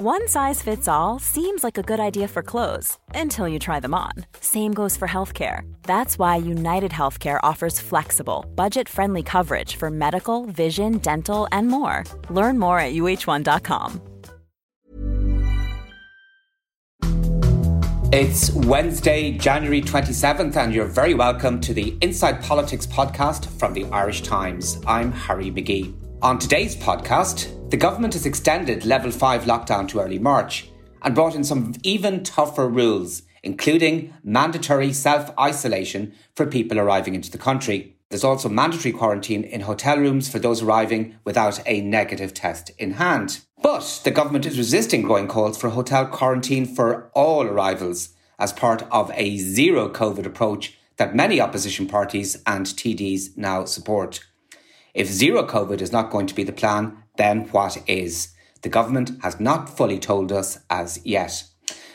One size fits all seems like a good idea for clothes until you try them on. Same goes for healthcare. That's why United Healthcare offers flexible, budget-friendly coverage for medical, vision, dental, and more. Learn more at uh1.com. It's Wednesday, January 27th, and you're very welcome to the Inside Politics podcast from the Irish Times. I'm Harry McGee. On today's podcast, the government has extended level 5 lockdown to early March and brought in some even tougher rules, including mandatory self isolation for people arriving into the country. There's also mandatory quarantine in hotel rooms for those arriving without a negative test in hand. But the government is resisting growing calls for hotel quarantine for all arrivals as part of a zero COVID approach that many opposition parties and TDs now support. If zero COVID is not going to be the plan, then what is? The government has not fully told us as yet.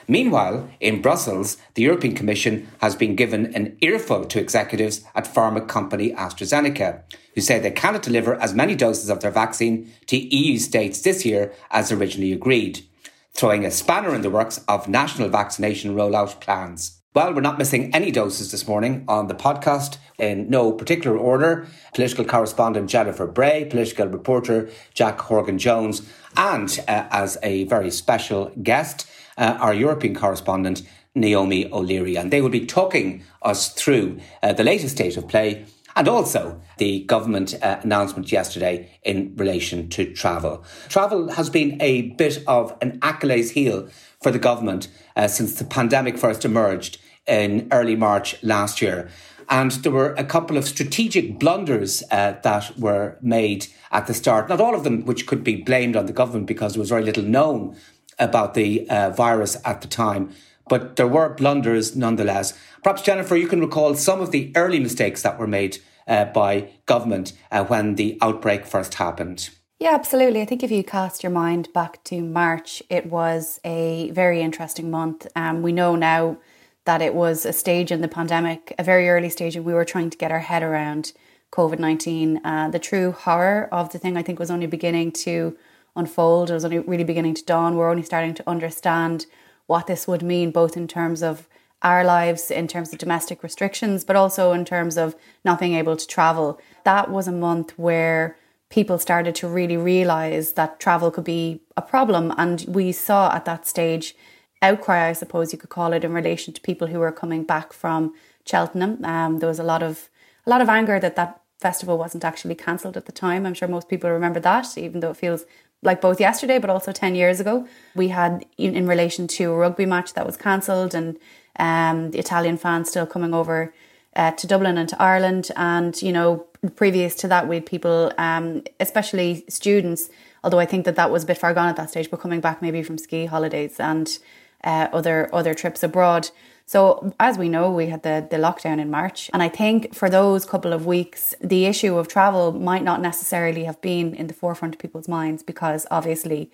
Meanwhile, in Brussels, the European Commission has been given an earful to executives at pharma company AstraZeneca, who say they cannot deliver as many doses of their vaccine to EU states this year as originally agreed, throwing a spanner in the works of national vaccination rollout plans. Well, we're not missing any doses this morning on the podcast in no particular order. Political correspondent Jennifer Bray, political reporter Jack Horgan Jones, and uh, as a very special guest, uh, our European correspondent Naomi O'Leary. And they will be talking us through uh, the latest state of play and also the government uh, announcement yesterday in relation to travel. Travel has been a bit of an Achilles heel for the government uh, since the pandemic first emerged in early March last year. And there were a couple of strategic blunders uh, that were made at the start, not all of them which could be blamed on the government because there was very little known about the uh, virus at the time. But there were blunders nonetheless. Perhaps, Jennifer, you can recall some of the early mistakes that were made uh, by government uh, when the outbreak first happened. Yeah, absolutely. I think if you cast your mind back to March, it was a very interesting month. Um, we know now that it was a stage in the pandemic, a very early stage, and we were trying to get our head around COVID 19. Uh, the true horror of the thing, I think, was only beginning to unfold. It was only really beginning to dawn. We're only starting to understand what this would mean, both in terms of our lives, in terms of domestic restrictions, but also in terms of not being able to travel. That was a month where people started to really realize that travel could be a problem. And we saw at that stage outcry, I suppose you could call it, in relation to people who were coming back from Cheltenham. Um, there was a lot of a lot of anger that that festival wasn't actually cancelled at the time. I'm sure most people remember that, even though it feels like both yesterday but also 10 years ago. We had in, in relation to a rugby match that was cancelled and um, the Italian fans still coming over uh, to Dublin and to Ireland. And, you know, previous to that, we had people, um, especially students, although I think that that was a bit far gone at that stage, but coming back maybe from ski holidays and uh, other other trips abroad. So as we know, we had the, the lockdown in March. And I think for those couple of weeks, the issue of travel might not necessarily have been in the forefront of people's minds because obviously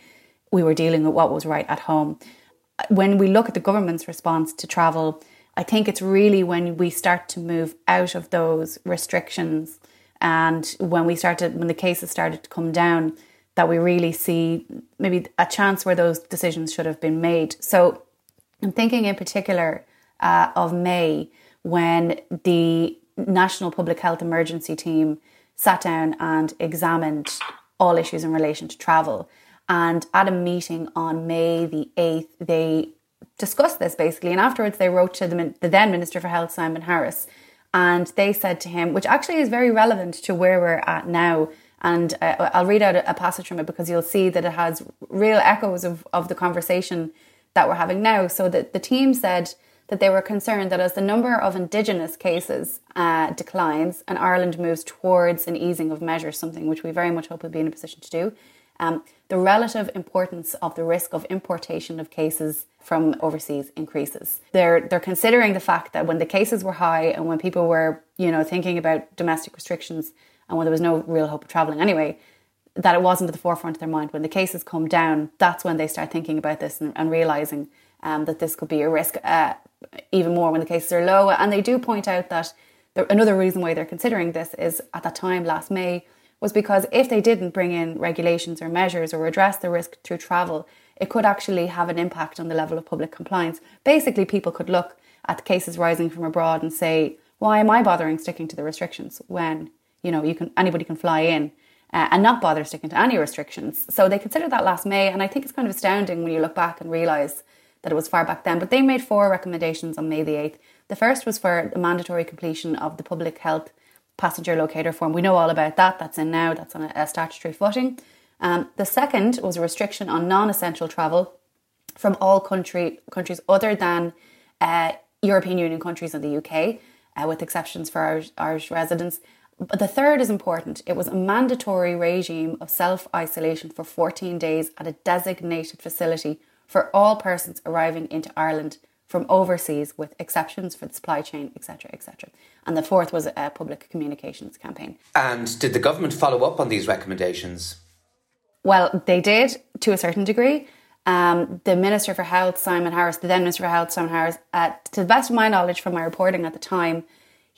we were dealing with what was right at home. When we look at the government's response to travel, I think it's really when we start to move out of those restrictions and when we started when the cases started to come down that we really see maybe a chance where those decisions should have been made. So I'm thinking in particular uh, of May when the National Public Health Emergency Team sat down and examined all issues in relation to travel. And at a meeting on May the 8th, they discussed this basically. And afterwards, they wrote to the, the then Minister for Health, Simon Harris, and they said to him, which actually is very relevant to where we're at now and uh, I'll read out a, passage from it because you'll see that it has real echoes of, of the conversation that we're having now. So that the team said that they were concerned that as the number of Indigenous cases uh, declines and Ireland moves towards an easing of measures, something which we very much hope will be in a position to do, um, the relative importance of the risk of importation of cases from overseas increases. They're they're considering the fact that when the cases were high and when people were, you know, thinking about domestic restrictions and when there was no real hope of travelling anyway, that it wasn't at the forefront of their mind. When the cases come down, that's when they start thinking about this and, and realizing um, that this could be a risk uh, even more when the cases are low. And they do point out that another reason why they're considering this is at that time last May was because if they didn't bring in regulations or measures or address the risk through travel, it could actually have an impact on the level of public compliance. Basically, people could look at the cases rising from abroad and say, why am I bothering sticking to the restrictions when you know you can anybody can fly in uh, and not bother sticking to any restrictions? So they considered that last May, and I think it's kind of astounding when you look back and realise that it was far back then. But they made four recommendations on May the eighth. The first was for the mandatory completion of the public health passenger locator form. We know all about that. That's in now. That's on a, a statutory footing. Um, the second was a restriction on non-essential travel from all country countries other than uh, European Union countries and the UK, uh, with exceptions for Irish, Irish residents. But the third is important. It was a mandatory regime of self isolation for 14 days at a designated facility for all persons arriving into Ireland from overseas, with exceptions for the supply chain, etc., etc. And the fourth was a public communications campaign. And did the government follow up on these recommendations? Well, they did to a certain degree. Um, the Minister for Health, Simon Harris, the then Minister for Health, Simon Harris, uh, to the best of my knowledge from my reporting at the time,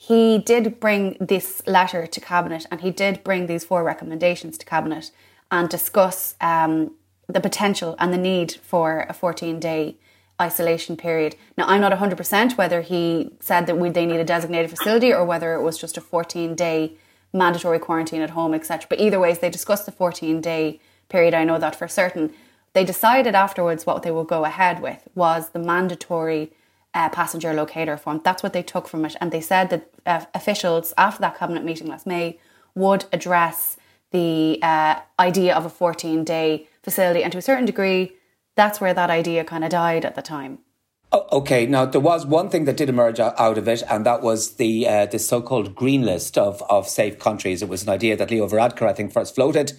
he did bring this letter to Cabinet and he did bring these four recommendations to Cabinet and discuss um, the potential and the need for a 14 day isolation period. Now, I'm not 100% whether he said that we, they need a designated facility or whether it was just a 14 day mandatory quarantine at home, etc. But either ways, they discussed the 14 day period. I know that for certain. They decided afterwards what they would go ahead with was the mandatory uh, passenger locator form. That's what they took from it. And they said that uh, officials, after that cabinet meeting last May, would address the uh, idea of a 14 day facility. And to a certain degree, that's where that idea kind of died at the time. Okay, now there was one thing that did emerge out of it, and that was the uh, the so-called green list of of safe countries. It was an idea that Leo Varadkar, I think, first floated,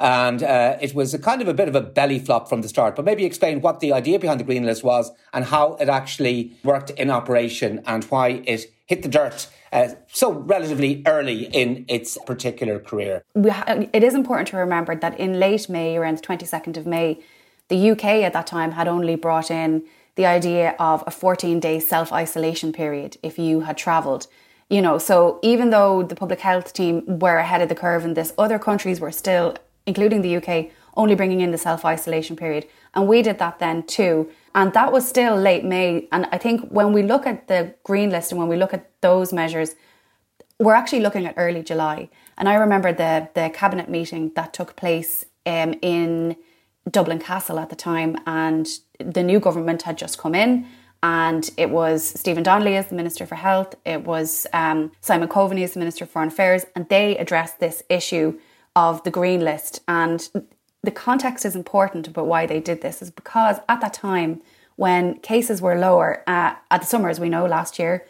and uh, it was a kind of a bit of a belly flop from the start. But maybe explain what the idea behind the green list was and how it actually worked in operation and why it hit the dirt uh, so relatively early in its particular career. Ha- it is important to remember that in late May, around the twenty second of May the UK at that time had only brought in the idea of a 14 day self isolation period if you had travelled. You know, so even though the public health team were ahead of the curve in this, other countries were still, including the UK, only bringing in the self isolation period. And we did that then too. And that was still late May. And I think when we look at the green list and when we look at those measures, we're actually looking at early July. And I remember the, the cabinet meeting that took place um, in Dublin Castle at the time, and the new government had just come in. And it was Stephen Donnelly as the Minister for Health, it was um, Simon Coveney as the Minister for Foreign Affairs, and they addressed this issue of the green list. And the context is important about why they did this, is because at that time, when cases were lower uh, at the summer, as we know last year,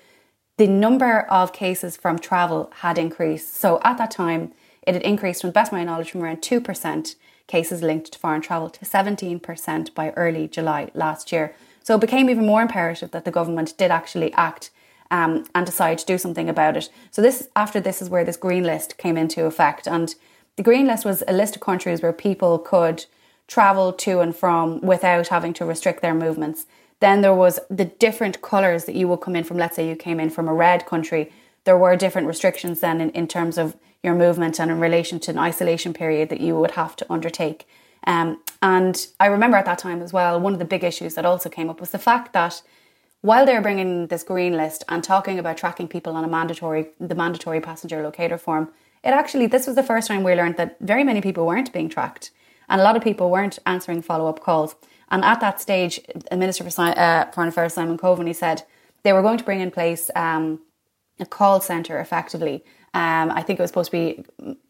the number of cases from travel had increased. So at that time, it had increased, from best of my knowledge, from around 2% cases linked to foreign travel to 17% by early July last year. So it became even more imperative that the government did actually act um, and decide to do something about it. So this after this is where this green list came into effect, and the green list was a list of countries where people could travel to and from without having to restrict their movements. Then there was the different colours that you would come in from. Let's say you came in from a red country. There were different restrictions then in, in terms of your movement and in relation to an isolation period that you would have to undertake. Um, and I remember at that time as well, one of the big issues that also came up was the fact that while they're bringing this green list and talking about tracking people on a mandatory, the mandatory passenger locator form, it actually, this was the first time we learned that very many people weren't being tracked and a lot of people weren't answering follow up calls. And at that stage, the Minister for uh, Foreign Affairs, Simon Coveney, said they were going to bring in place um, a call centre effectively um, I think it was supposed to be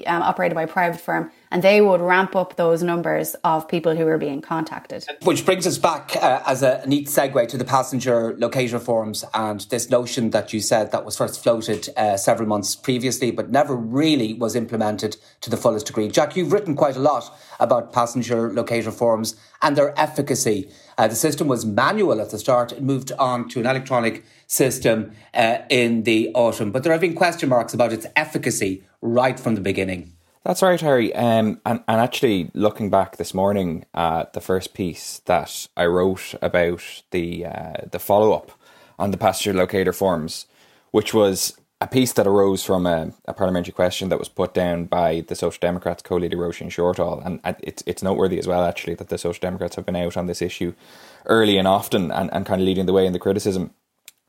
um, operated by a private firm, and they would ramp up those numbers of people who were being contacted. Which brings us back uh, as a neat segue to the passenger locator forms and this notion that you said that was first floated uh, several months previously, but never really was implemented to the fullest degree. Jack, you've written quite a lot about passenger locator forms and their efficacy. Uh, the system was manual at the start. It moved on to an electronic system uh, in the autumn, but there have been question marks about its efficacy right from the beginning. That's right, Harry. Um, and, and actually, looking back this morning at the first piece that I wrote about the uh, the follow up on the passenger locator forms, which was a piece that arose from a, a, parliamentary question that was put down by the Social Democrats co-leader Roisin Shortall, and it's it's noteworthy as well actually that the Social Democrats have been out on this issue early and often, and, and kind of leading the way in the criticism.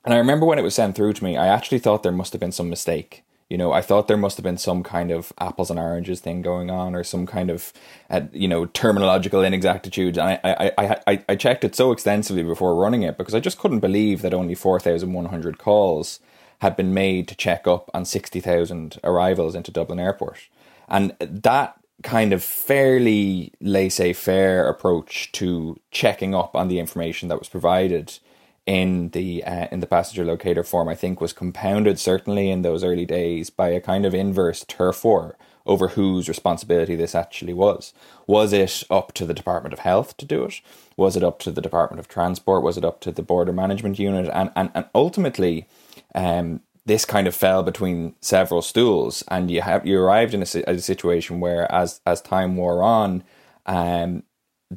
And I remember when it was sent through to me, I actually thought there must have been some mistake you know, I thought there must have been some kind of apples and oranges thing going on, or some kind of, uh, you know, terminological inexactitude. And I, I, I, I checked it so extensively before running it because I just couldn't believe that only four thousand one hundred calls had been made to check up on sixty thousand arrivals into Dublin Airport, and that kind of fairly laissez-faire approach to checking up on the information that was provided in the uh, in the passenger locator form, I think, was compounded certainly in those early days by a kind of inverse turf war over whose responsibility this actually was. Was it up to the Department of Health to do it? Was it up to the Department of Transport? Was it up to the Border Management Unit? And and and ultimately, um, this kind of fell between several stools, and you have you arrived in a, a situation where, as as time wore on, um,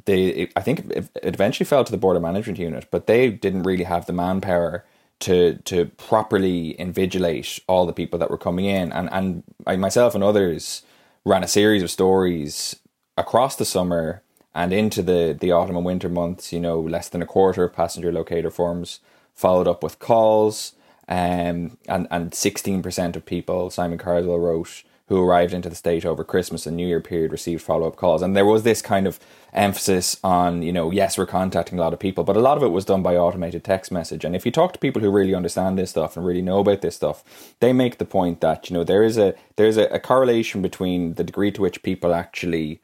they I think it eventually fell to the border management unit, but they didn't really have the manpower to to properly invigilate all the people that were coming in, and and I myself and others ran a series of stories across the summer and into the the autumn and winter months. You know, less than a quarter of passenger locator forms followed up with calls, um, and and sixteen percent of people Simon Carswell wrote who arrived into the state over Christmas and New Year period received follow up calls. And there was this kind of emphasis on, you know, yes, we're contacting a lot of people, but a lot of it was done by automated text message. And if you talk to people who really understand this stuff and really know about this stuff, they make the point that, you know, there is a there's a, a correlation between the degree to which people actually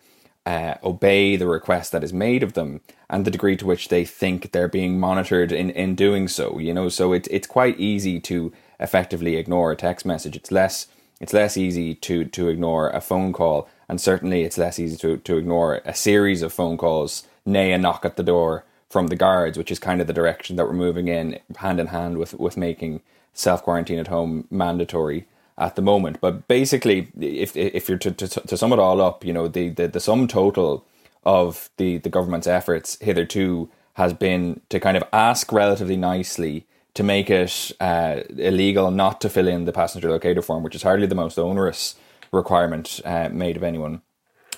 uh, obey the request that is made of them and the degree to which they think they're being monitored in, in doing so. You know, so it's it's quite easy to effectively ignore a text message. It's less it's less easy to to ignore a phone call, and certainly it's less easy to to ignore a series of phone calls, nay, a knock at the door from the guards, which is kind of the direction that we're moving in, hand in hand with with making self quarantine at home mandatory at the moment. But basically, if if you're to, to, to sum it all up, you know the, the the sum total of the the government's efforts hitherto has been to kind of ask relatively nicely to make it uh, illegal not to fill in the passenger locator form, which is hardly the most onerous requirement uh, made of anyone,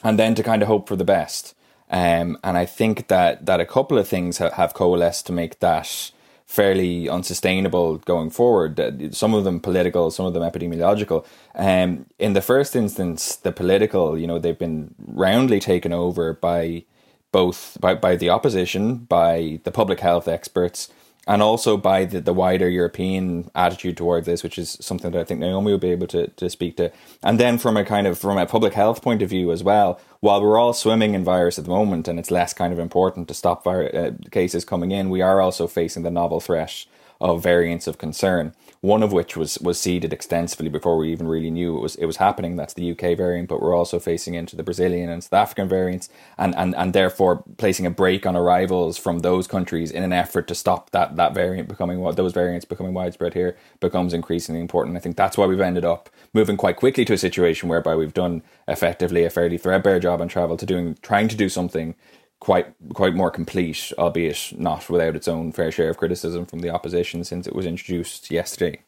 and then to kind of hope for the best. Um, and I think that that a couple of things ha- have coalesced to make that fairly unsustainable going forward. Some of them political, some of them epidemiological. Um, in the first instance, the political, you know, they've been roundly taken over by both by, by the opposition, by the public health experts, and also by the, the wider European attitude towards this, which is something that I think Naomi will be able to, to speak to. And then from a kind of from a public health point of view as well, while we're all swimming in virus at the moment and it's less kind of important to stop vir- uh, cases coming in, we are also facing the novel threat of variants of concern one of which was was seeded extensively before we even really knew it was it was happening. That's the UK variant, but we're also facing into the Brazilian and South African variants, and and and therefore placing a brake on arrivals from those countries in an effort to stop that that variant becoming what those variants becoming widespread here becomes increasingly important. I think that's why we've ended up moving quite quickly to a situation whereby we've done effectively a fairly threadbare job on travel to doing trying to do something quite quite more complete, albeit not without its own fair share of criticism from the opposition since it was introduced yesterday.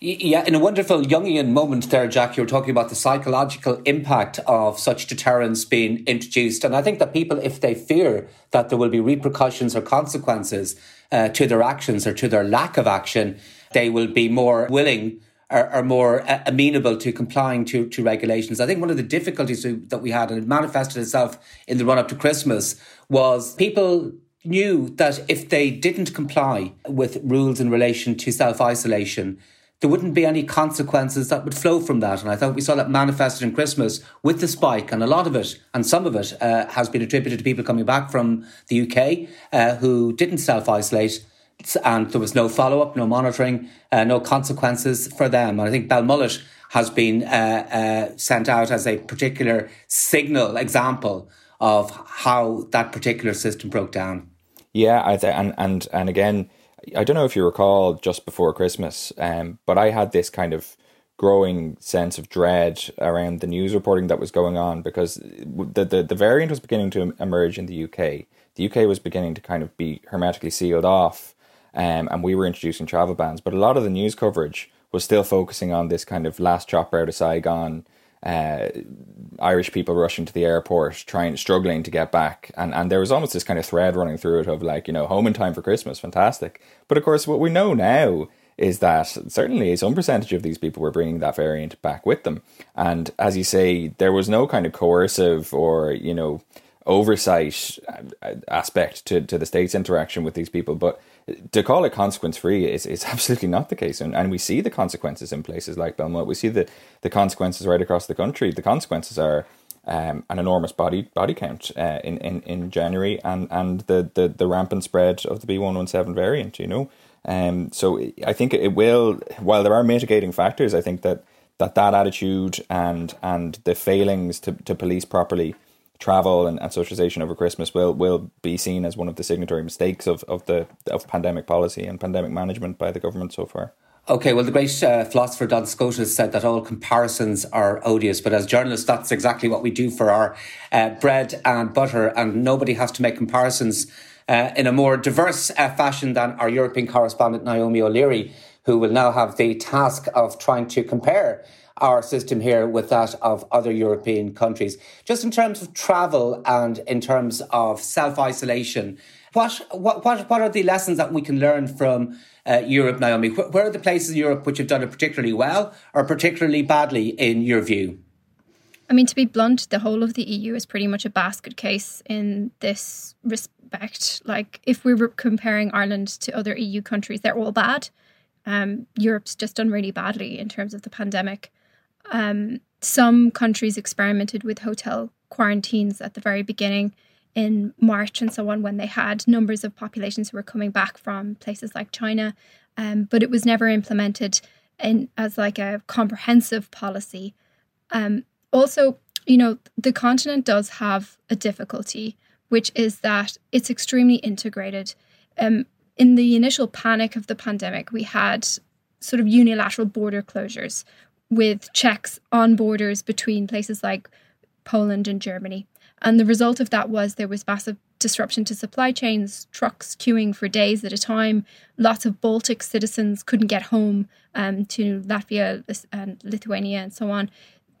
Yeah, in a wonderful Jungian moment there, Jack, you were talking about the psychological impact of such deterrence being introduced. And I think that people, if they fear that there will be repercussions or consequences uh, to their actions or to their lack of action, they will be more willing are, are more uh, amenable to complying to, to regulations. I think one of the difficulties that we had, and it manifested itself in the run up to Christmas, was people knew that if they didn't comply with rules in relation to self isolation, there wouldn't be any consequences that would flow from that. And I thought we saw that manifested in Christmas with the spike, and a lot of it, and some of it, uh, has been attributed to people coming back from the UK uh, who didn't self isolate. And there was no follow up, no monitoring, uh, no consequences for them. And I think Belmullet has been uh, uh, sent out as a particular signal example of how that particular system broke down. Yeah, I th- and and and again, I don't know if you recall just before Christmas, um, but I had this kind of growing sense of dread around the news reporting that was going on because the, the, the variant was beginning to emerge in the UK. The UK was beginning to kind of be hermetically sealed off, um, and we were introducing travel bans. But a lot of the news coverage was still focusing on this kind of last chopper out of Saigon, uh, Irish people rushing to the airport, trying struggling to get back, and and there was almost this kind of thread running through it of like you know home in time for Christmas, fantastic. But of course, what we know now is that certainly some percentage of these people were bringing that variant back with them, and as you say, there was no kind of coercive or you know oversight uh, aspect to, to the state's interaction with these people. But to call it consequence free is, is absolutely not the case. And, and we see the consequences in places like Belmont. We see the, the consequences right across the country. The consequences are um, an enormous body body count uh, in, in, in January and, and the, the, the rampant spread of the B117 variant, you know. Um, so I think it will, while there are mitigating factors, I think that that, that attitude and and the failings to, to police properly travel and, and socialization over Christmas will will be seen as one of the signatory mistakes of, of the of pandemic policy and pandemic management by the government so far. Okay, well, the great uh, philosopher Duns Scotus said that all comparisons are odious, but as journalists, that's exactly what we do for our uh, bread and butter, and nobody has to make comparisons uh, in a more diverse uh, fashion than our European correspondent Naomi O'Leary, who will now have the task of trying to compare our system here with that of other European countries. Just in terms of travel and in terms of self isolation, what, what, what, what are the lessons that we can learn from uh, Europe, Naomi? Where are the places in Europe which have done it particularly well or particularly badly in your view? I mean, to be blunt, the whole of the EU is pretty much a basket case in this respect. Like, if we were comparing Ireland to other EU countries, they're all bad. Um, Europe's just done really badly in terms of the pandemic. Um, some countries experimented with hotel quarantines at the very beginning in March and so on when they had numbers of populations who were coming back from places like China, um, but it was never implemented in as like a comprehensive policy. Um, also, you know, the continent does have a difficulty, which is that it's extremely integrated. Um, in the initial panic of the pandemic, we had sort of unilateral border closures with checks on borders between places like Poland and Germany. And the result of that was there was massive disruption to supply chains, trucks queuing for days at a time. Lots of Baltic citizens couldn't get home um, to Latvia and Lithuania and so on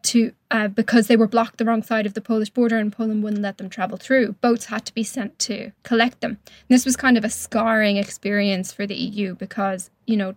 to uh, because they were blocked the wrong side of the Polish border and Poland wouldn't let them travel through. Boats had to be sent to collect them. And this was kind of a scarring experience for the EU because, you know,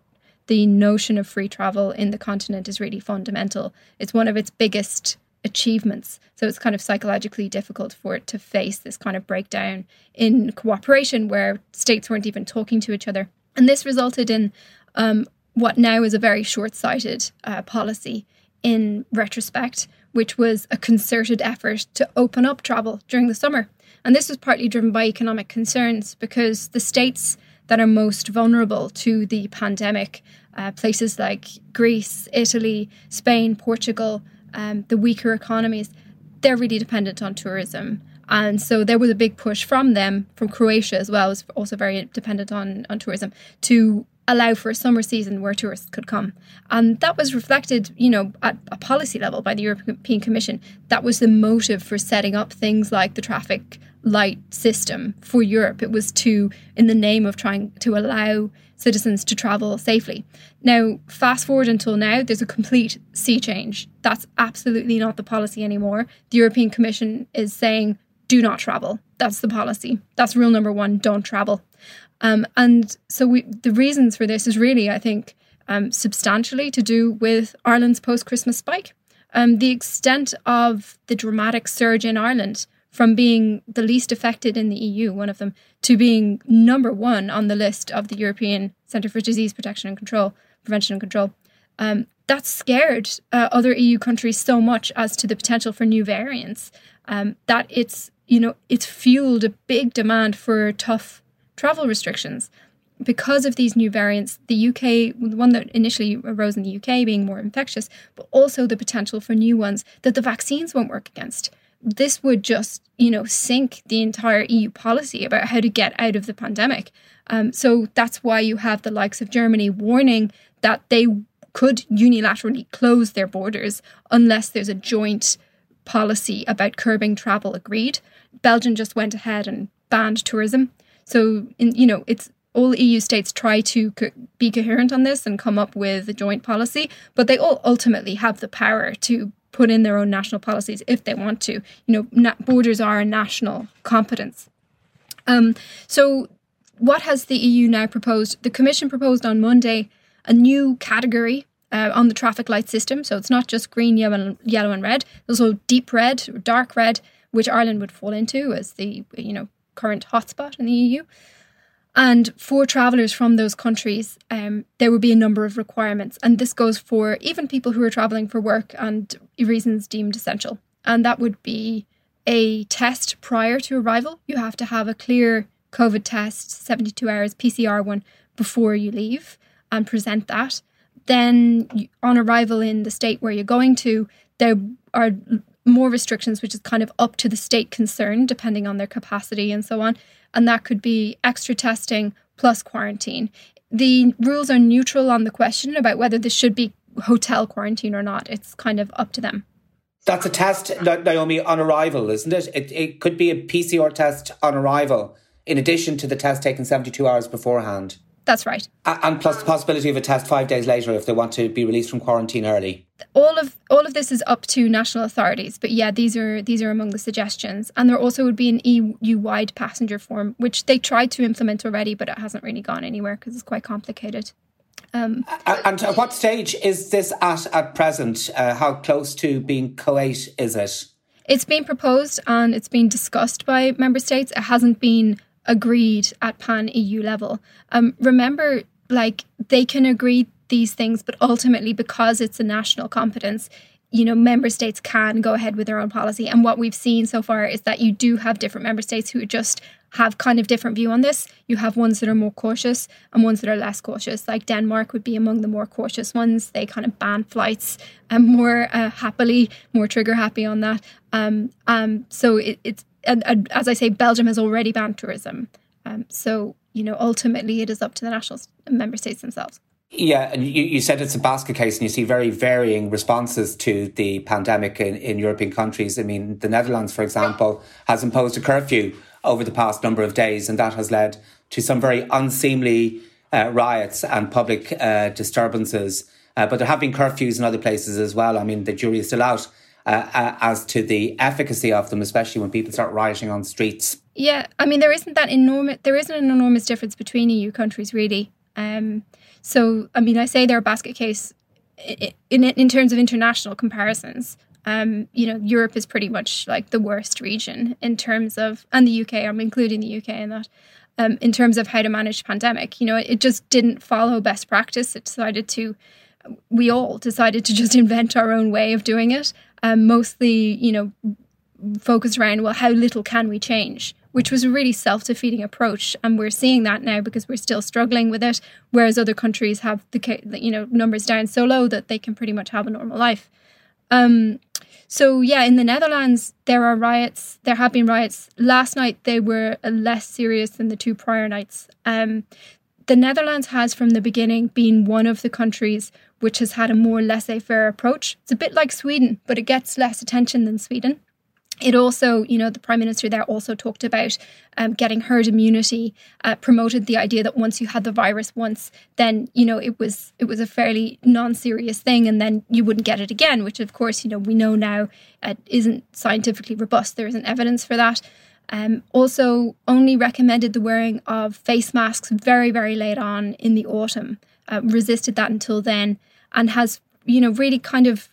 the notion of free travel in the continent is really fundamental. It's one of its biggest achievements. So it's kind of psychologically difficult for it to face this kind of breakdown in cooperation where states weren't even talking to each other. And this resulted in um, what now is a very short sighted uh, policy in retrospect, which was a concerted effort to open up travel during the summer. And this was partly driven by economic concerns because the states that are most vulnerable to the pandemic. Uh, places like Greece, Italy, Spain, Portugal, um, the weaker economies, they're really dependent on tourism. And so there was a big push from them, from Croatia as well, was also very dependent on, on tourism, to allow for a summer season where tourists could come. And that was reflected, you know, at a policy level by the European Commission. That was the motive for setting up things like the traffic light system for Europe. It was to, in the name of trying to allow citizens to travel safely. Now, fast forward until now, there's a complete sea change. That's absolutely not the policy anymore. The European Commission is saying, do not travel. That's the policy. That's rule number one don't travel. Um, and so we, the reasons for this is really, I think, um, substantially to do with Ireland's post Christmas spike. Um, the extent of the dramatic surge in Ireland from being the least affected in the EU, one of them, to being number one on the list of the European Centre for Disease Protection and Control, Prevention and Control. Um, that scared uh, other EU countries so much as to the potential for new variants um, that it's you know it's fueled a big demand for tough travel restrictions because of these new variants. The UK, the one that initially arose in the UK, being more infectious, but also the potential for new ones that the vaccines won't work against. This would just you know sink the entire EU policy about how to get out of the pandemic. Um, so that's why you have the likes of Germany warning that they could unilaterally close their borders unless there's a joint policy about curbing travel agreed. Belgium just went ahead and banned tourism. So, in, you know, it's all EU states try to co- be coherent on this and come up with a joint policy, but they all ultimately have the power to put in their own national policies if they want to. You know, na- borders are a national competence. Um, so, what has the EU now proposed? The Commission proposed on Monday a new category uh, on the traffic light system. So it's not just green, yellow, yellow and red. There's also deep red, or dark red, which Ireland would fall into as the you know current hotspot in the EU. And for travellers from those countries, um, there would be a number of requirements, and this goes for even people who are travelling for work and reasons deemed essential. And that would be a test prior to arrival. You have to have a clear COVID test, 72 hours PCR one before you leave and present that. Then, on arrival in the state where you're going to, there are more restrictions, which is kind of up to the state concerned, depending on their capacity and so on. And that could be extra testing plus quarantine. The rules are neutral on the question about whether this should be hotel quarantine or not. It's kind of up to them. That's a test, Naomi, on arrival, isn't it? It, it could be a PCR test on arrival, in addition to the test taken 72 hours beforehand. That's right. And plus the possibility of a test five days later if they want to be released from quarantine early. All of all of this is up to national authorities, but yeah, these are these are among the suggestions. And there also would be an EU wide passenger form, which they tried to implement already, but it hasn't really gone anywhere because it's quite complicated. Um, and at what stage is this at at present? Uh, how close to being coate is it? It's been proposed and it's been discussed by member states. It hasn't been agreed at pan EU level. Um, remember, like they can agree these things, but ultimately, because it's a national competence, you know, member states can go ahead with their own policy. And what we've seen so far is that you do have different member states who just have kind of different view on this. You have ones that are more cautious and ones that are less cautious. Like Denmark would be among the more cautious ones. They kind of ban flights and more uh, happily, more trigger happy on that. Um, um, so it, it's and, and, as I say, Belgium has already banned tourism. Um, so, you know, ultimately it is up to the national member states themselves. Yeah, and you, you said it's a basket case, and you see very varying responses to the pandemic in, in European countries. I mean, the Netherlands, for example, has imposed a curfew over the past number of days, and that has led to some very unseemly uh, riots and public uh, disturbances. Uh, but there have been curfews in other places as well. I mean, the jury is still out uh, uh, as to the efficacy of them, especially when people start rioting on streets. Yeah, I mean there isn't that enormous there isn't an enormous difference between EU countries really. Um, so I mean I say they're a basket case in in, in terms of international comparisons. Um, you know, Europe is pretty much like the worst region in terms of, and the UK. I'm including the UK in that. Um, in terms of how to manage pandemic, you know, it, it just didn't follow best practice. It decided to we all decided to just invent our own way of doing it um, mostly, you know, focused around, well, how little can we change? Which was a really self defeating approach. And we're seeing that now because we're still struggling with it, whereas other countries have the, you know, numbers down so low that they can pretty much have a normal life. Um, so yeah, in the Netherlands, there are riots. There have been riots. Last night, they were less serious than the two prior nights. Um, the Netherlands has, from the beginning, been one of the countries which has had a more laissez faire approach. It's a bit like Sweden, but it gets less attention than Sweden. It also, you know, the prime minister there also talked about um, getting herd immunity. Uh, promoted the idea that once you had the virus once, then you know it was it was a fairly non-serious thing, and then you wouldn't get it again. Which, of course, you know we know now uh, isn't scientifically robust. There isn't evidence for that. Um, also, only recommended the wearing of face masks very, very late on in the autumn. Uh, resisted that until then and has, you know, really kind of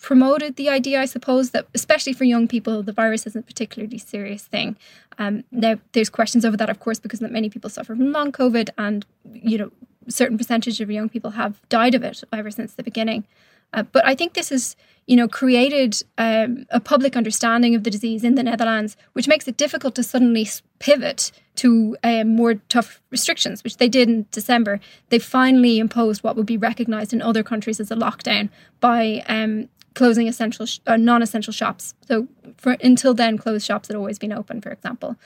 promoted the idea, I suppose, that especially for young people, the virus isn't a particularly serious thing. Um, now, there's questions over that, of course, because many people suffer from long COVID, and you know, certain percentage of young people have died of it ever since the beginning. Uh, but I think this has, you know, created um, a public understanding of the disease in the Netherlands, which makes it difficult to suddenly pivot to um, more tough restrictions, which they did in December. They finally imposed what would be recognised in other countries as a lockdown by um, closing essential, sh- uh, non-essential shops. So for until then, closed shops had always been open, for example.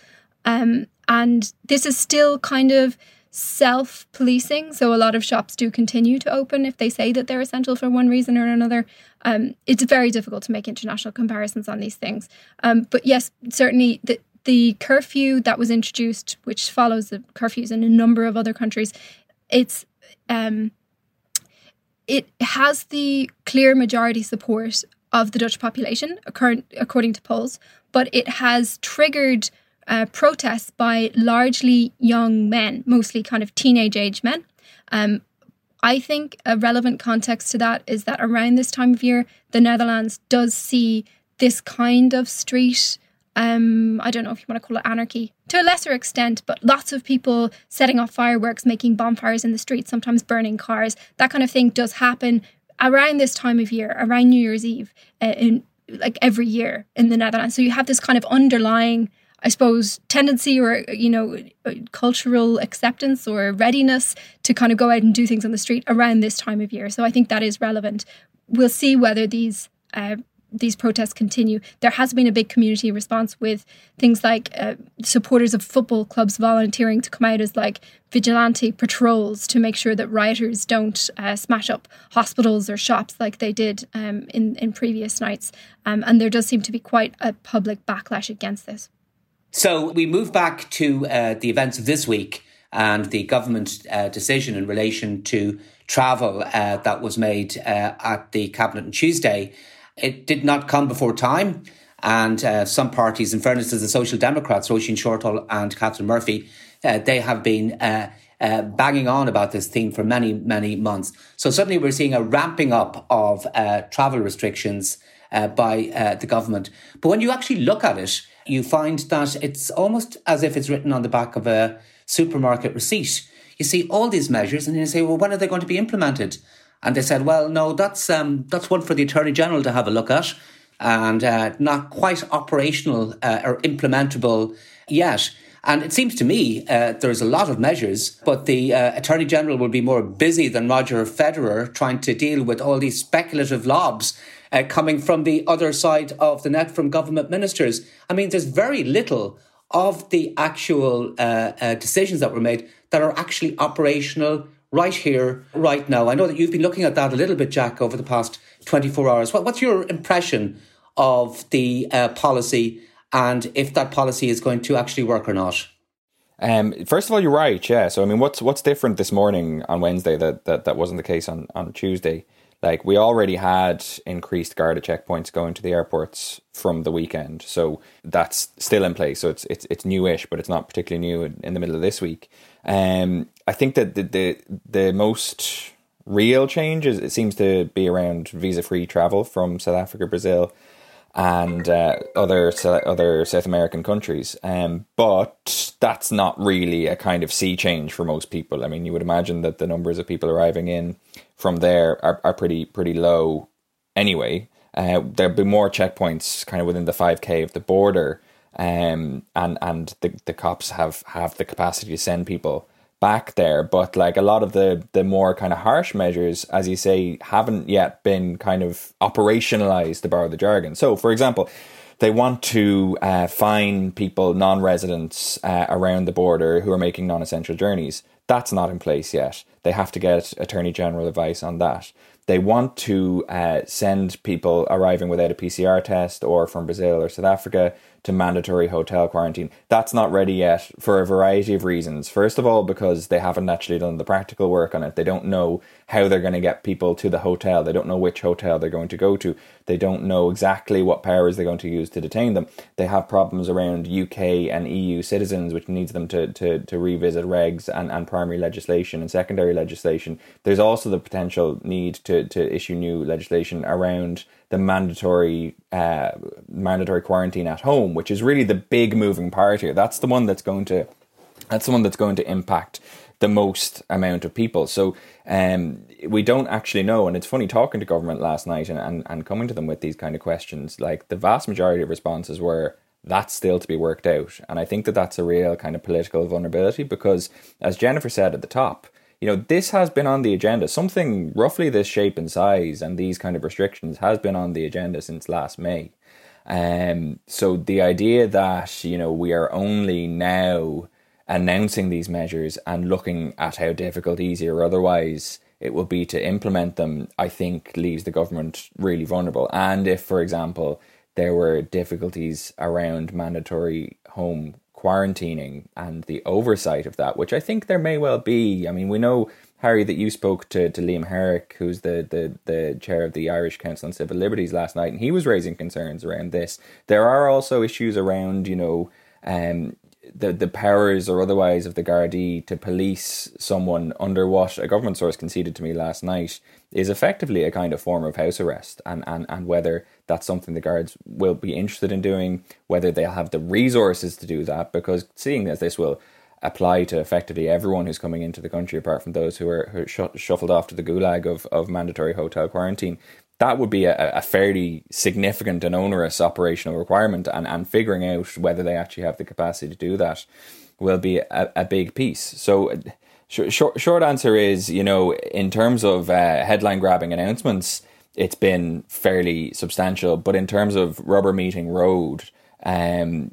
Um, and this is still kind of self policing. So a lot of shops do continue to open if they say that they're essential for one reason or another. Um, it's very difficult to make international comparisons on these things. Um, but yes, certainly the, the curfew that was introduced, which follows the curfews in a number of other countries, it's um, it has the clear majority support of the Dutch population, according to polls, but it has triggered uh, protests by largely young men, mostly kind of teenage age men. Um, I think a relevant context to that is that around this time of year, the Netherlands does see this kind of street. Um, I don't know if you want to call it anarchy to a lesser extent, but lots of people setting off fireworks, making bonfires in the streets, sometimes burning cars. That kind of thing does happen around this time of year, around New Year's Eve, uh, in like every year in the Netherlands. So you have this kind of underlying I suppose, tendency or, you know, cultural acceptance or readiness to kind of go out and do things on the street around this time of year. So I think that is relevant. We'll see whether these uh, these protests continue. There has been a big community response with things like uh, supporters of football clubs volunteering to come out as like vigilante patrols to make sure that rioters don't uh, smash up hospitals or shops like they did um, in in previous nights. Um, and there does seem to be quite a public backlash against this. So we move back to uh, the events of this week and the government uh, decision in relation to travel uh, that was made uh, at the cabinet on Tuesday. It did not come before time, and uh, some parties, in fairness to the Social Democrats, Roisin Shortall and Catherine Murphy, uh, they have been. banging on about this theme for many, many months. So suddenly we're seeing a ramping up of travel restrictions by the government. But when you actually look at it, you find that it's almost as if it's written on the back of a supermarket receipt. You see all these measures, and you say, "Well, when are they going to be implemented?" And they said, "Well, no, that's um, that's one for the attorney general to have a look at, and uh, not quite operational uh, or implementable yet." And it seems to me uh, there's a lot of measures, but the uh, Attorney General will be more busy than Roger Federer trying to deal with all these speculative lobs uh, coming from the other side of the net from government ministers. I mean, there's very little of the actual uh, uh, decisions that were made that are actually operational right here, right now. I know that you've been looking at that a little bit, Jack, over the past 24 hours. What, what's your impression of the uh, policy and if that policy is going to actually work or not? Um, first of all, you're right. Yeah. So, I mean, what's what's different this morning on Wednesday that, that, that wasn't the case on, on Tuesday? Like we already had increased Garda checkpoints going to the airports from the weekend, so that's still in place. So it's it's it's newish, but it's not particularly new in, in the middle of this week. Um, I think that the the, the most real change is it seems to be around visa free travel from South Africa, Brazil, and uh, other other South American countries. Um, but that's not really a kind of sea change for most people. I mean, you would imagine that the numbers of people arriving in from there are, are pretty pretty low anyway. Uh, there'll be more checkpoints kind of within the five k of the border, um, and and the the cops have have the capacity to send people back there. But like a lot of the the more kind of harsh measures, as you say, haven't yet been kind of operationalized to borrow the jargon. So, for example, they want to uh, fine people, non-residents uh, around the border who are making non-essential journeys. That's not in place yet. They have to get Attorney General advice on that. They want to uh, send people arriving without a PCR test or from Brazil or South Africa to mandatory hotel quarantine. That's not ready yet for a variety of reasons. First of all, because they haven't actually done the practical work on it. They don't know how they're going to get people to the hotel. They don't know which hotel they're going to go to. They don't know exactly what powers they're going to use to detain them. They have problems around UK and EU citizens, which needs them to, to, to revisit regs and, and primary legislation and secondary legislation. There's also the potential need to, to issue new legislation around the mandatory uh, mandatory quarantine at home, which is really the big moving part here. That's the one that's going to That's someone that's going to impact the most amount of people. So um, we don't actually know. And it's funny talking to government last night and, and, and coming to them with these kind of questions. Like the vast majority of responses were, that's still to be worked out. And I think that that's a real kind of political vulnerability because, as Jennifer said at the top, you know, this has been on the agenda. Something roughly this shape and size and these kind of restrictions has been on the agenda since last May. Um, so the idea that, you know, we are only now announcing these measures and looking at how difficult, easy, or otherwise it will be to implement them, I think leaves the government really vulnerable. And if, for example, there were difficulties around mandatory home quarantining and the oversight of that, which I think there may well be. I mean, we know, Harry, that you spoke to, to Liam Herrick, who's the, the, the chair of the Irish Council on Civil Liberties last night, and he was raising concerns around this. There are also issues around, you know, um, the the powers or otherwise of the Gardaí to police someone under what a government source conceded to me last night is effectively a kind of form of house arrest and, and, and whether that's something the guards will be interested in doing, whether they'll have the resources to do that, because seeing as this will apply to effectively everyone who's coming into the country apart from those who are, who are sh- shuffled off to the gulag of, of mandatory hotel quarantine that would be a, a, fairly significant and onerous operational requirement, and, and figuring out whether they actually have the capacity to do that will be a, a big piece. So, short, short answer is, you know, in terms of uh, headline grabbing announcements, it's been fairly substantial, but in terms of rubber meeting road, um,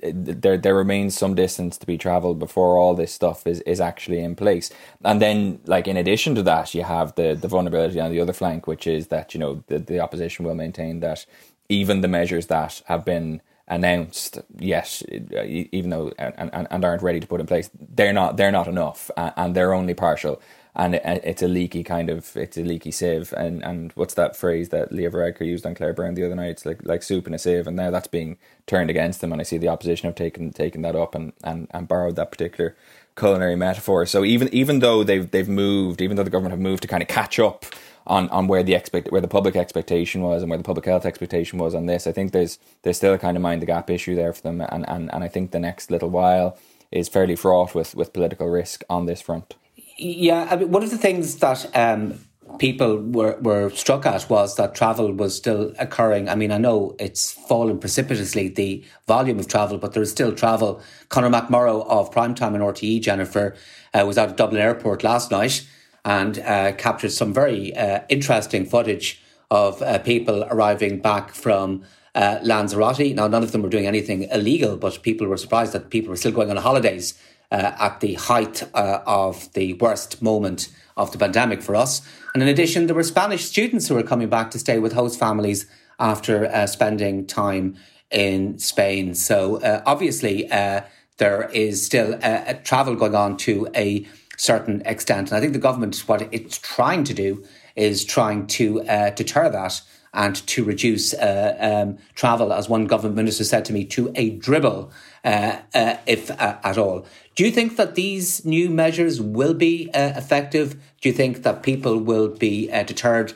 there there remains some distance to be travelled before all this stuff is, is actually in place. And then, like in addition to that, you have the the vulnerability on the other flank, which is that you know the the opposition will maintain that even the measures that have been announced, yes, uh, even though and, and, aren't ready to put in place, they're not they're not enough, and they're only partial. And uh, it's a leaky kind of it's a leaky sieve. And and what's that phrase that Leo Varadkar used on Claire Byrne the other night? It's like like soup in a sieve. And now that's being turned against them. And I see the opposition have taken taken that up and and, and borrowed that particular culinary metaphor. So even even though they've they've moved even though the government have moved to kind of catch up on, on where the expect where the public expectation was and where the public health expectation was on this I think there's there's still a kind of mind the gap issue there for them and, and, and I think the next little while is fairly fraught with, with political risk on this front. Yeah, I mean, one of the things that um, people were, were struck at was that travel was still occurring. I mean, I know it's fallen precipitously, the volume of travel, but there is still travel. Conor McMorrow of Primetime and RTE, Jennifer, uh, was out of Dublin Airport last night and uh, captured some very uh, interesting footage of uh, people arriving back from uh, Lanzarote. Now, none of them were doing anything illegal, but people were surprised that people were still going on holidays uh, at the height uh, of the worst moment of the pandemic for us. And in addition, there were Spanish students who were coming back to stay with host families after spending time in Spain. So obviously, there is still travel going on to a certain extent. And I think the government, what it's trying to do, is trying to uh, deter that and to reduce uh, um, travel, as one government minister said to me, to a dribble, uh, uh, if uh, at all. Do you think that these new measures will be uh, effective? Do you think that people will be deterred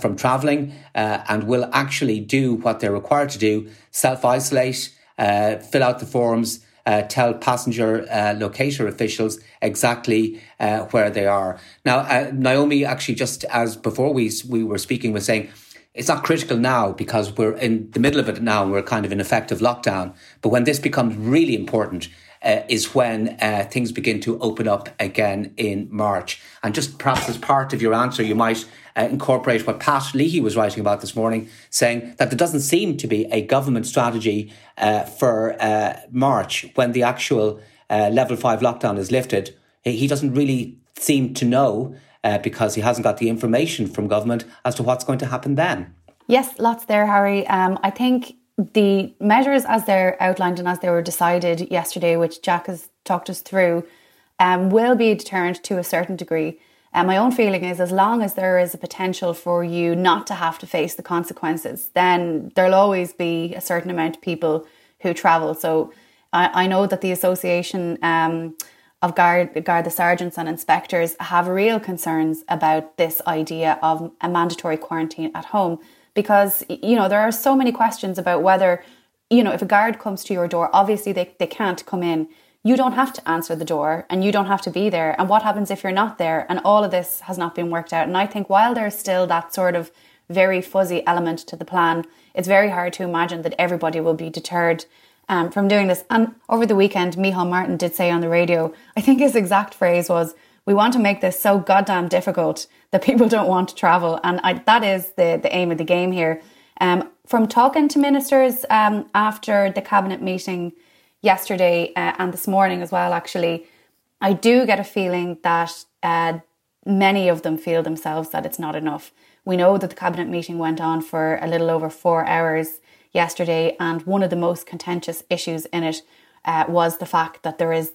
from travelling and will actually do what they're required to do, self isolate, fill out the forms? Uh, tell passenger uh, locator officials exactly uh, where they are. Now, Naomi actually just as before we we were speaking was saying it's not critical now because we're in the middle of it now and we're kind of in effective lockdown. But when this becomes really important, uh, is when uh, things begin to open up again in March. And just perhaps as part of your answer, you might uh, incorporate what Pat Leahy was writing about this morning, saying that there doesn't seem to be a government strategy uh, for uh, March when the actual uh, level five lockdown is lifted. He doesn't really seem to know uh, because he hasn't got the information from government as to what's going to happen then. Yes, lots there, Harry. Um, I think the measures as they're outlined and as they were decided yesterday, which Jack has talked us through, um, will be a deterrent to a certain degree. And my own feeling is as long as there is a potential for you not to have to face the consequences, then there'll always be a certain amount of people who travel. So I, I know that the association um, of guard, guard the sergeants and inspectors have real concerns about this idea of a mandatory quarantine at home because you know there are so many questions about whether you know if a guard comes to your door obviously they, they can't come in you don't have to answer the door and you don't have to be there. And what happens if you're not there? And all of this has not been worked out. And I think while there's still that sort of very fuzzy element to the plan, it's very hard to imagine that everybody will be deterred um, from doing this. And over the weekend, Micheál Martin did say on the radio, I think his exact phrase was, we want to make this so goddamn difficult that people don't want to travel. And I, that is the, the aim of the game here. Um, from talking to ministers um, after the cabinet meeting yesterday uh, and this morning as well, actually, I do get a feeling that uh, many of them feel themselves that it's not enough. We know that the cabinet meeting went on for a little over four hours yesterday, and one of the most contentious issues in it uh, was the fact that there is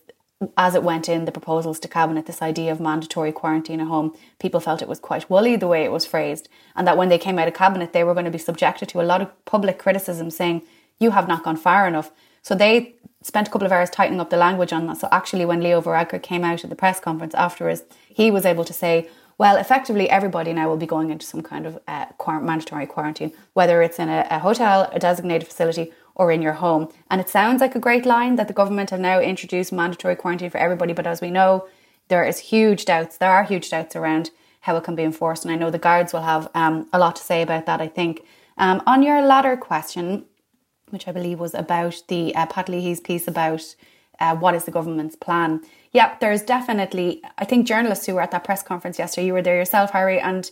as it went in the proposals to cabinet, this idea of mandatory quarantine at home, people felt it was quite woolly the way it was phrased, and that when they came out of cabinet, they were going to be subjected to a lot of public criticism saying, You have not gone far enough. So they spent a couple of hours tightening up the language on that. So actually, when Leo Varadkar came out at the press conference afterwards, he was able to say, well, effectively, everybody now will be going into some kind of uh, mandatory quarantine, whether it's in a, a hotel, a designated facility, or in your home. And it sounds like a great line that the government have now introduced mandatory quarantine for everybody, but as we know, there is huge doubts. There are huge doubts around how it can be enforced, and I know the guards will have um, a lot to say about that. I think um, on your latter question, which I believe was about the uh, Pat Leahy's piece about uh, what is the government's plan. Yeah, there's definitely. I think journalists who were at that press conference yesterday, you were there yourself, Harry, and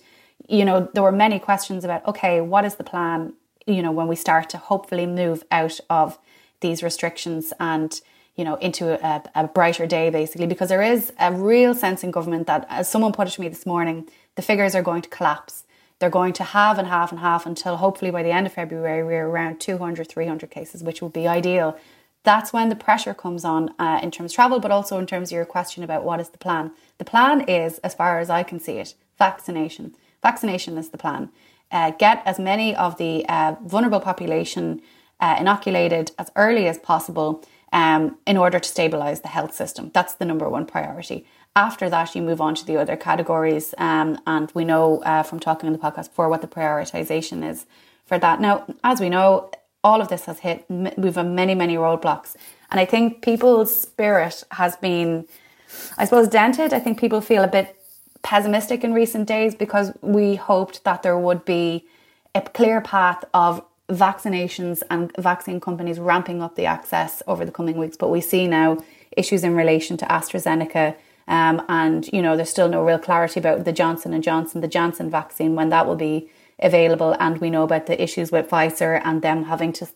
you know there were many questions about okay, what is the plan? you know, when we start to hopefully move out of these restrictions and you know into a, a, brighter day basically because there is a real sense in government that as someone put it to me this morning the figures are going to collapse they're going to have and half and half until hopefully by the end of february we're around 200 300 cases which would be ideal that's when the pressure comes on uh, in terms of travel but also in terms of your question about what is the plan the plan is as far as i can see it vaccination vaccination is the plan uh, get as many of the uh, vulnerable population uh, inoculated as early as possible um, in order to stabilize the health system. That's the number one priority. After that, you move on to the other categories, um, and we know uh, from talking in the podcast before what the prioritization is for that. Now, as we know, all of this has hit. We've had many, many roadblocks, and I think people's spirit has been, I suppose, dented. I think people feel a bit pessimistic in recent days because we hoped that there would be a clear path of vaccinations and vaccine companies ramping up the access over the coming weeks. But we see now issues in relation to AstraZeneca. Um, and you know there's still no real clarity about the Johnson and Johnson, the Johnson vaccine, when that will be available, and we know about the issues with Pfizer and them having to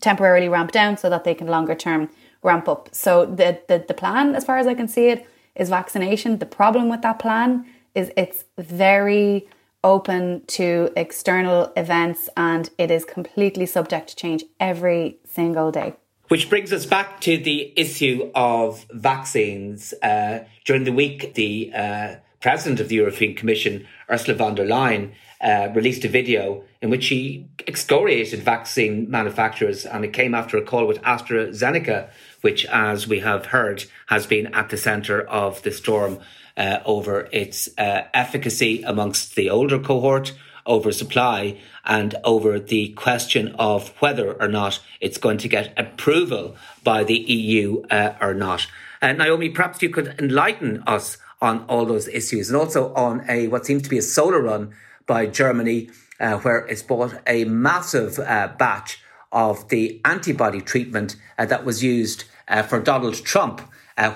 temporarily ramp down so that they can longer term ramp up. So the, the the plan, as far as I can see it, is vaccination. The problem with that plan is it's very open to external events and it is completely subject to change every single day. Which brings us back to the issue of vaccines. Uh, during the week, the uh, president of the European Commission, Ursula von der Leyen, uh, released a video in which she excoriated vaccine manufacturers, and it came after a call with AstraZeneca, which, as we have heard, has been at the centre of the storm uh, over its uh, efficacy amongst the older cohort, over supply, and over the question of whether or not it's going to get approval by the EU uh, or not. Uh, Naomi, perhaps you could enlighten us on all those issues and also on a what seems to be a solo run by Germany, uh, where it's bought a massive uh, batch of the antibody treatment that was used for Donald Trump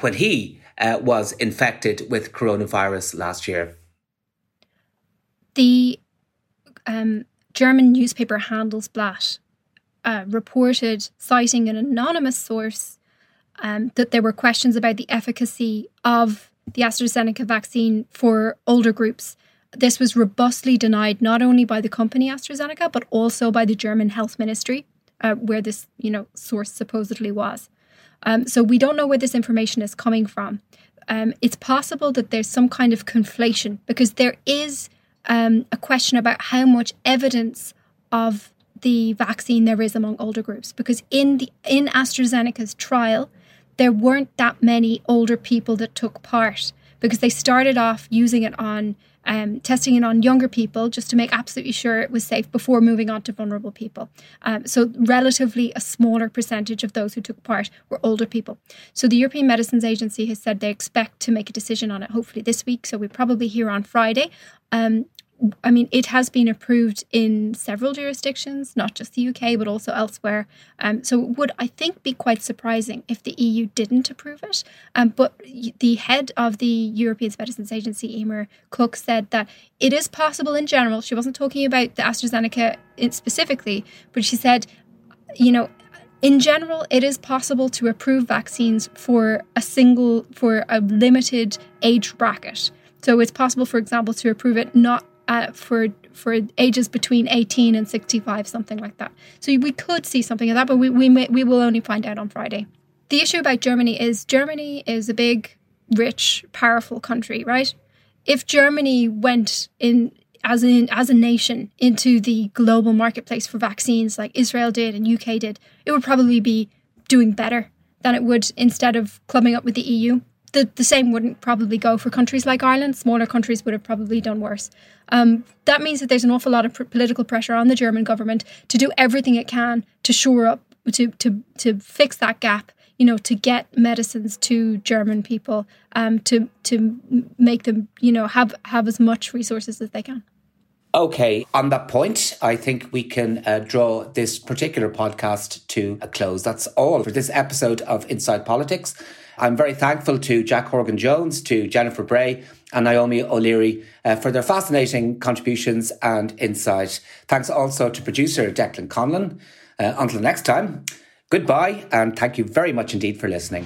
when he uh, was infected with coronavirus last year. The um, German newspaper Handelsblatt uh, reported, citing an anonymous source, um, that there were questions about the efficacy of the AstraZeneca vaccine for older groups. This was robustly denied not only by the company AstraZeneca but also by the German Health Ministry, uh, where this you know source supposedly was. Um, so we don't know where this information is coming from. Um, it's possible that there's some kind of conflation because there is um, a question about how much evidence of the vaccine there is among older groups. Because in the in AstraZeneca's trial, there weren't that many older people that took part because they started off using it on um, testing it on younger people just to make absolutely sure it was safe before moving on to vulnerable people. Um, so, relatively a smaller percentage of those who took part were older people. So, the European Medicines Agency has said they expect to make a decision on it hopefully this week. So, we probably hear on Friday. Um, I mean, it has been approved in several jurisdictions, not just the UK, but also elsewhere. Um, so it would, I think, be quite surprising if the EU didn't approve it. Um, but the head of the European Medicines Agency, Emer Cooke, said that it is possible in general. She wasn't talking about the AstraZeneca specifically, but she said, you know, in general, it is possible to approve vaccines for a single, for a limited age bracket. So it's possible, for example, to approve it not uh, for for ages between 18 and 65, something like that. So we could see something of that, but we, we, may, we will only find out on Friday. The issue about Germany is Germany is a big, rich, powerful country, right? If Germany went in as in as a nation into the global marketplace for vaccines like Israel did and UK did, it would probably be doing better than it would instead of clubbing up with the EU the, the same wouldn't probably go for countries like Ireland. Smaller countries would have probably done worse. Um, that means that there's an awful lot of pr- political pressure on the German government to do everything it can to shore up, to, to, to fix that gap, you know, to get medicines to German people, um, to, to make them, you know, have, have as much resources as they can. Okay, on that point, I think we can uh, draw this particular podcast to a close. That's all for this episode of Inside Politics. I'm very thankful to Jack Horgan Jones, to Jennifer Bray, and Naomi O'Leary uh, for their fascinating contributions and insight. Thanks also to producer Declan Conlon. Uh, until next time, goodbye, and thank you very much indeed for listening.